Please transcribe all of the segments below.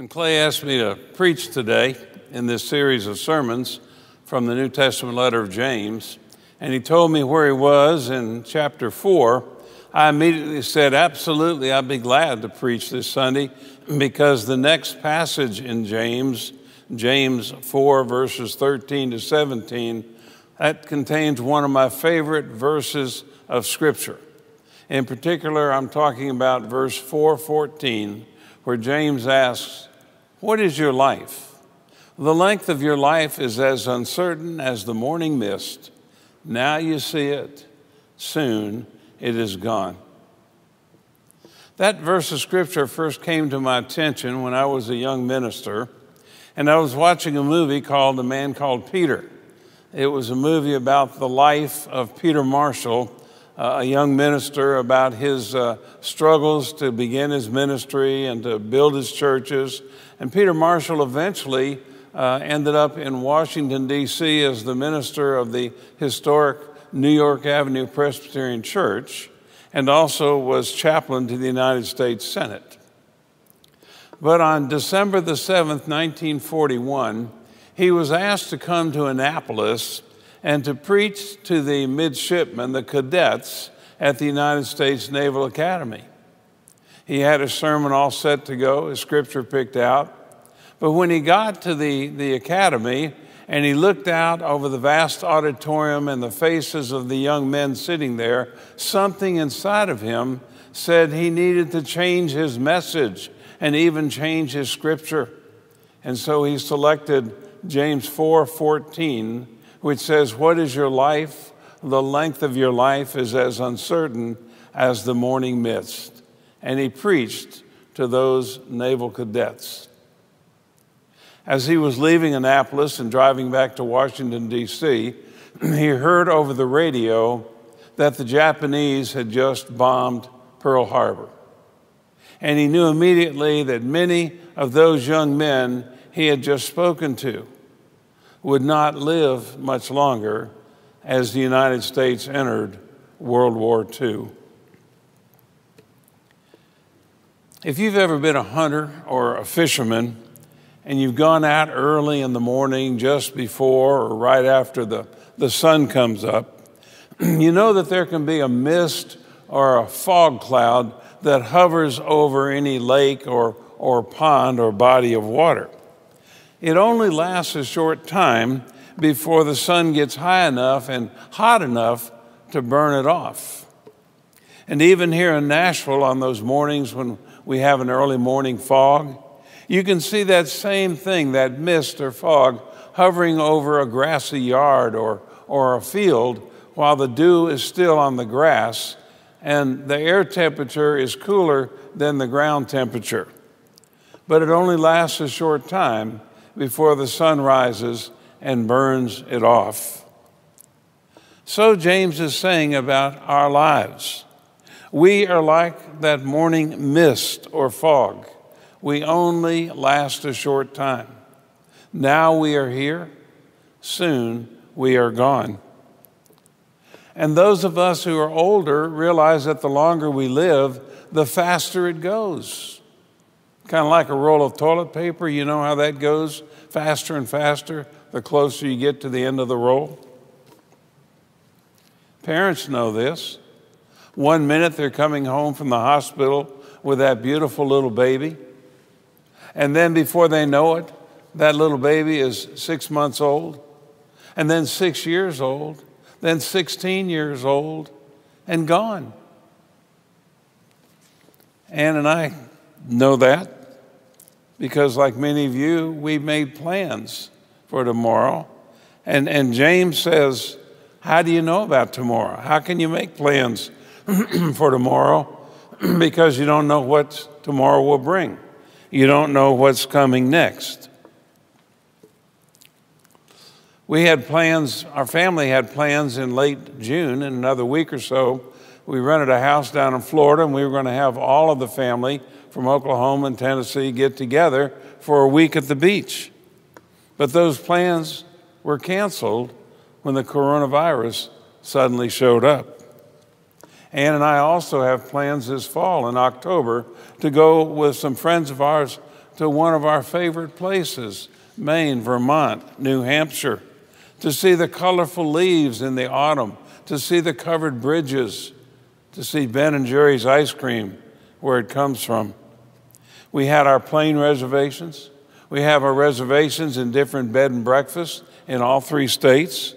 When Clay asked me to preach today in this series of sermons from the New Testament letter of James, and he told me where he was in chapter 4, I immediately said, Absolutely, I'd be glad to preach this Sunday because the next passage in James, James 4, verses 13 to 17, that contains one of my favorite verses of Scripture. In particular, I'm talking about verse 414, where James asks, What is your life? The length of your life is as uncertain as the morning mist. Now you see it, soon it is gone. That verse of scripture first came to my attention when I was a young minister, and I was watching a movie called A Man Called Peter. It was a movie about the life of Peter Marshall, a young minister, about his uh, struggles to begin his ministry and to build his churches. And Peter Marshall eventually uh, ended up in Washington, D.C., as the minister of the historic New York Avenue Presbyterian Church and also was chaplain to the United States Senate. But on December the 7th, 1941, he was asked to come to Annapolis and to preach to the midshipmen, the cadets, at the United States Naval Academy. He had a sermon all set to go, a scripture picked out. But when he got to the, the academy and he looked out over the vast auditorium and the faces of the young men sitting there, something inside of him said he needed to change his message and even change his scripture. And so he selected James 4:14, which says, "What is your life? The length of your life is as uncertain as the morning mist." And he preached to those naval cadets. As he was leaving Annapolis and driving back to Washington, D.C., he heard over the radio that the Japanese had just bombed Pearl Harbor. And he knew immediately that many of those young men he had just spoken to would not live much longer as the United States entered World War II. If you've ever been a hunter or a fisherman and you've gone out early in the morning just before or right after the, the sun comes up, you know that there can be a mist or a fog cloud that hovers over any lake or, or pond or body of water. It only lasts a short time before the sun gets high enough and hot enough to burn it off. And even here in Nashville, on those mornings when we have an early morning fog, you can see that same thing, that mist or fog, hovering over a grassy yard or, or a field while the dew is still on the grass and the air temperature is cooler than the ground temperature. But it only lasts a short time before the sun rises and burns it off. So, James is saying about our lives. We are like that morning mist or fog. We only last a short time. Now we are here, soon we are gone. And those of us who are older realize that the longer we live, the faster it goes. Kind of like a roll of toilet paper, you know how that goes faster and faster the closer you get to the end of the roll? Parents know this. One minute they're coming home from the hospital with that beautiful little baby, and then before they know it, that little baby is six months old, and then six years old, then 16 years old, and gone. Ann and I know that because, like many of you, we made plans for tomorrow. And, and James says, How do you know about tomorrow? How can you make plans for tomorrow? because you don't know what tomorrow will bring, you don't know what's coming next. We had plans, our family had plans in late June, in another week or so. We rented a house down in Florida, and we were going to have all of the family from Oklahoma and Tennessee get together for a week at the beach. But those plans were canceled when the coronavirus suddenly showed up. Ann and I also have plans this fall in October to go with some friends of ours to one of our favorite places, Maine, Vermont, New Hampshire, to see the colorful leaves in the autumn, to see the covered bridges, to see Ben and Jerry's ice cream where it comes from. We had our plane reservations. We have our reservations in different bed and breakfasts in all three states.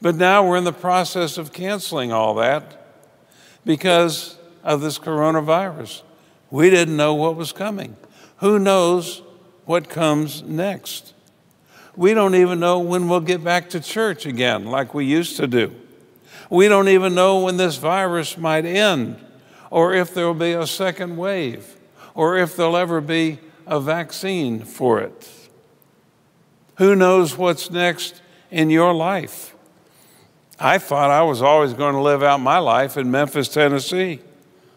But now we're in the process of canceling all that because of this coronavirus. We didn't know what was coming. Who knows what comes next? We don't even know when we'll get back to church again like we used to do. We don't even know when this virus might end or if there will be a second wave or if there'll ever be a vaccine for it. Who knows what's next in your life? I thought I was always going to live out my life in Memphis, Tennessee.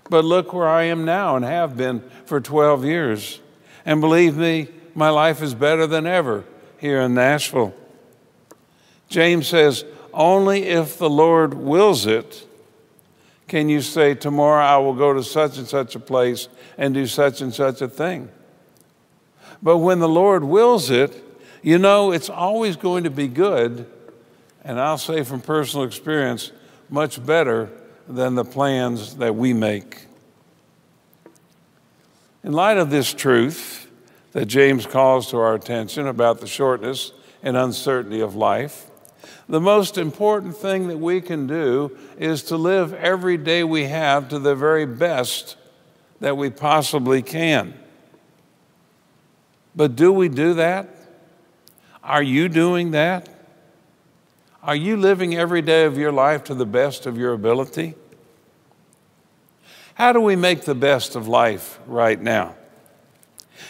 But look where I am now and have been for 12 years. And believe me, my life is better than ever here in Nashville. James says, Only if the Lord wills it can you say, Tomorrow I will go to such and such a place and do such and such a thing. But when the Lord wills it, you know it's always going to be good, and I'll say from personal experience, much better than the plans that we make. In light of this truth that James calls to our attention about the shortness and uncertainty of life, the most important thing that we can do is to live every day we have to the very best that we possibly can. But do we do that? Are you doing that? Are you living every day of your life to the best of your ability? How do we make the best of life right now?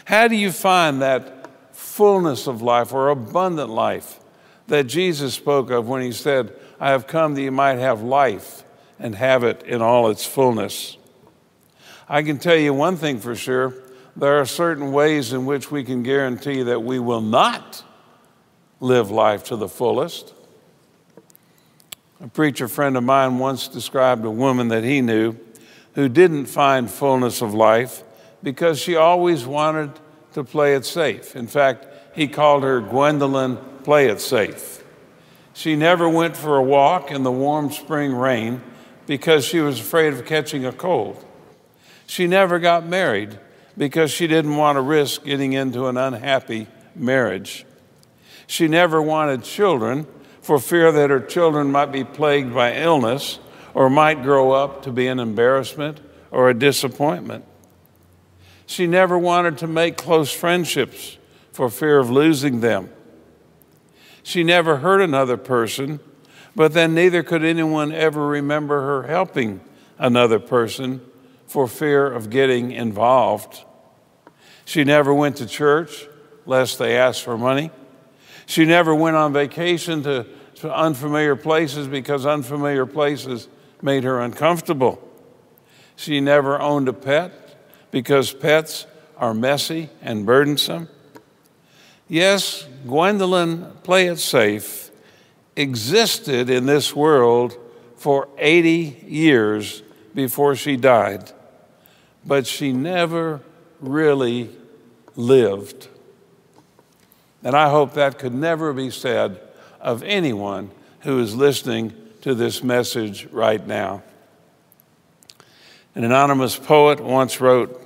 How do you find that fullness of life or abundant life that Jesus spoke of when he said, I have come that you might have life and have it in all its fullness? I can tell you one thing for sure there are certain ways in which we can guarantee that we will not live life to the fullest. A preacher friend of mine once described a woman that he knew who didn't find fullness of life because she always wanted to play it safe. In fact, he called her Gwendolyn Play It Safe. She never went for a walk in the warm spring rain because she was afraid of catching a cold. She never got married because she didn't want to risk getting into an unhappy marriage. She never wanted children for fear that her children might be plagued by illness or might grow up to be an embarrassment or a disappointment. She never wanted to make close friendships for fear of losing them. She never hurt another person, but then neither could anyone ever remember her helping another person for fear of getting involved. She never went to church lest they asked for money. She never went on vacation to, to unfamiliar places because unfamiliar places made her uncomfortable. She never owned a pet because pets are messy and burdensome. Yes, Gwendolyn, play it safe, existed in this world for 80 years before she died, but she never really lived. And I hope that could never be said of anyone who is listening to this message right now. An anonymous poet once wrote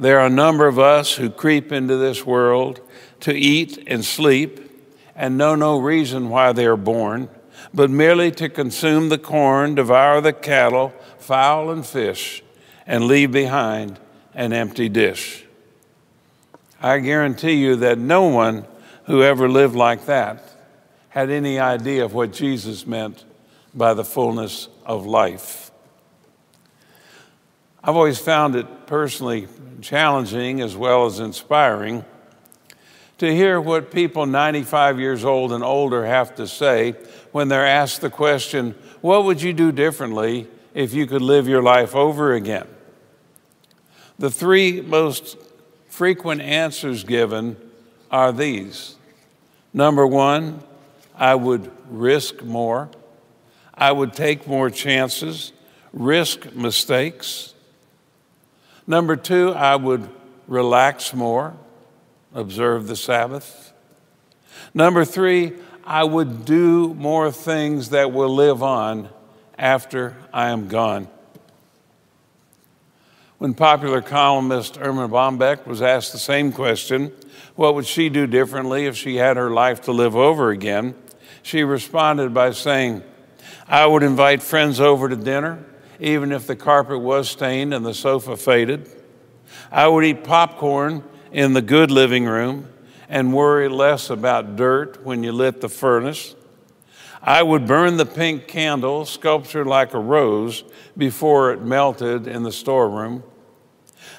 There are a number of us who creep into this world to eat and sleep and know no reason why they are born, but merely to consume the corn, devour the cattle, fowl, and fish, and leave behind an empty dish. I guarantee you that no one who ever lived like that had any idea of what Jesus meant by the fullness of life. I've always found it personally challenging as well as inspiring to hear what people 95 years old and older have to say when they're asked the question, What would you do differently if you could live your life over again? The three most frequent answers given are these Number one, I would risk more. I would take more chances, risk mistakes. Number two, I would relax more, observe the Sabbath. Number three, I would do more things that will live on after I am gone. When popular columnist Erma Bombeck was asked the same question, what would she do differently if she had her life to live over again? She responded by saying, I would invite friends over to dinner, even if the carpet was stained and the sofa faded. I would eat popcorn in the good living room and worry less about dirt when you lit the furnace. I would burn the pink candle, sculptured like a rose, before it melted in the storeroom.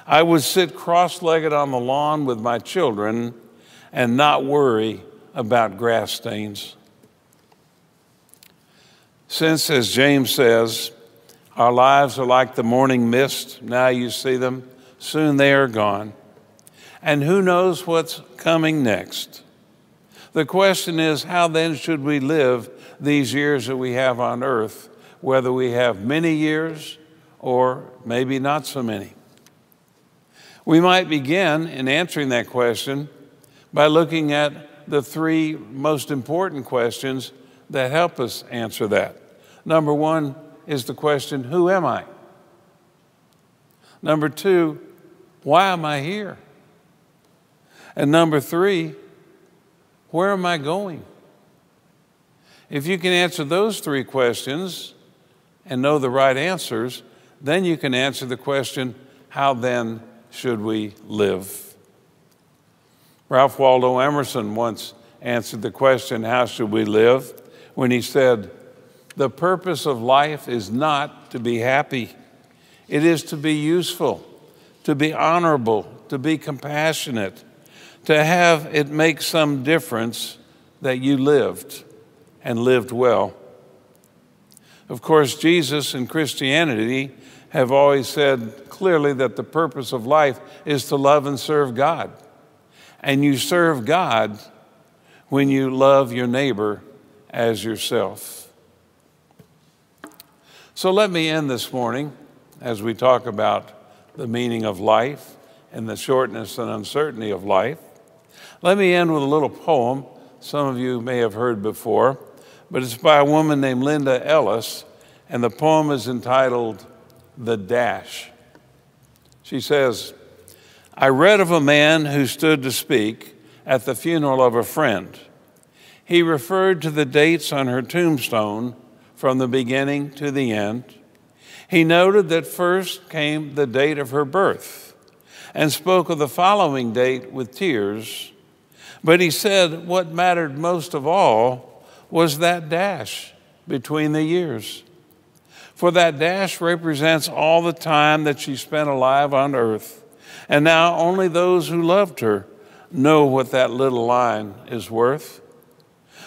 I would sit cross legged on the lawn with my children and not worry about grass stains. Since, as James says, our lives are like the morning mist, now you see them, soon they are gone. And who knows what's coming next? The question is, how then should we live these years that we have on earth, whether we have many years or maybe not so many? We might begin in answering that question by looking at the three most important questions that help us answer that. Number one is the question, Who am I? Number two, Why am I here? And number three, Where am I going? If you can answer those three questions and know the right answers, then you can answer the question, How then should we live? Ralph Waldo Emerson once answered the question, How should we live? when he said, The purpose of life is not to be happy, it is to be useful, to be honorable, to be compassionate, to have it make some difference that you lived and lived well. Of course, Jesus and Christianity have always said clearly that the purpose of life is to love and serve God. And you serve God when you love your neighbor as yourself. So let me end this morning as we talk about the meaning of life and the shortness and uncertainty of life. Let me end with a little poem some of you may have heard before, but it's by a woman named Linda Ellis, and the poem is entitled the dash. She says, I read of a man who stood to speak at the funeral of a friend. He referred to the dates on her tombstone from the beginning to the end. He noted that first came the date of her birth and spoke of the following date with tears. But he said what mattered most of all was that dash between the years for that dash represents all the time that she spent alive on earth. And now only those who loved her know what that little line is worth.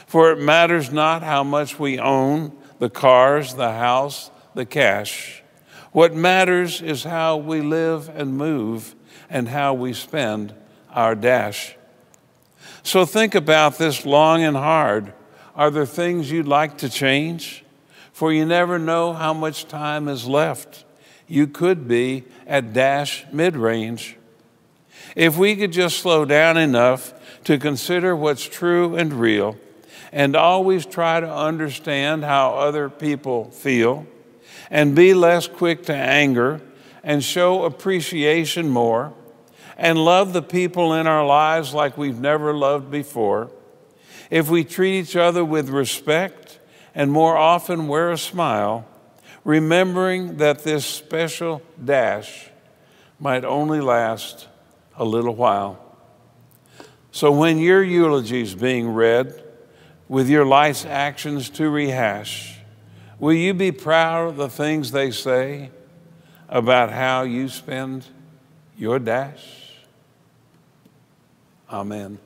For it matters not how much we own the cars, the house, the cash. What matters is how we live and move and how we spend our dash. So think about this long and hard. Are there things you'd like to change? for you never know how much time is left. You could be at dash mid range. If we could just slow down enough to consider what's true and real and always try to understand how other people feel and be less quick to anger and show appreciation more and love the people in our lives like we've never loved before, if we treat each other with respect and more often wear a smile, remembering that this special dash might only last a little while. So when your eulogy is being read, with your life's actions to rehash, will you be proud of the things they say about how you spend your dash? Amen.